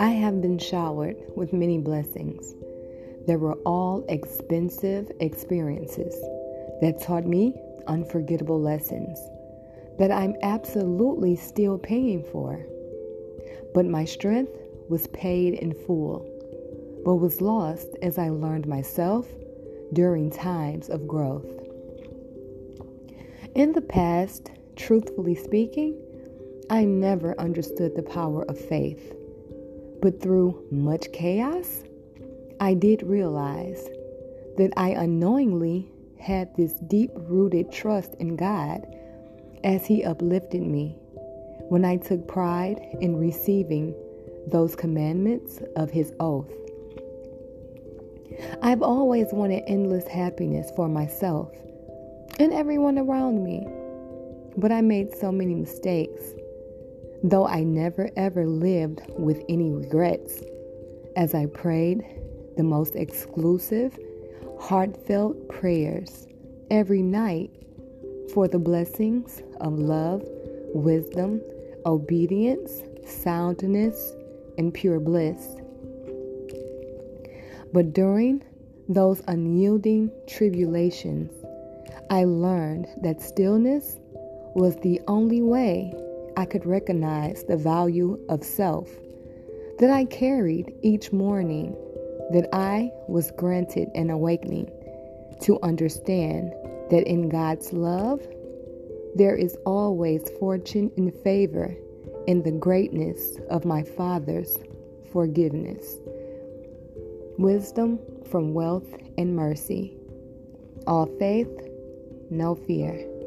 I have been showered with many blessings. They were all expensive experiences that taught me unforgettable lessons that I'm absolutely still paying for. But my strength was paid in full, but was lost as I learned myself during times of growth. In the past, truthfully speaking, I never understood the power of faith. But through much chaos, I did realize that I unknowingly had this deep rooted trust in God as He uplifted me when I took pride in receiving those commandments of His oath. I've always wanted endless happiness for myself and everyone around me, but I made so many mistakes though I never ever lived with any regrets, as I prayed the most exclusive, heartfelt prayers every night for the blessings of love, wisdom, obedience, soundness, and pure bliss. But during those unyielding tribulations, I learned that stillness was the only way I could recognize the value of self that I carried each morning, that I was granted an awakening to understand that in God's love, there is always fortune and favor in the greatness of my Father's forgiveness. Wisdom from wealth and mercy. All faith, no fear.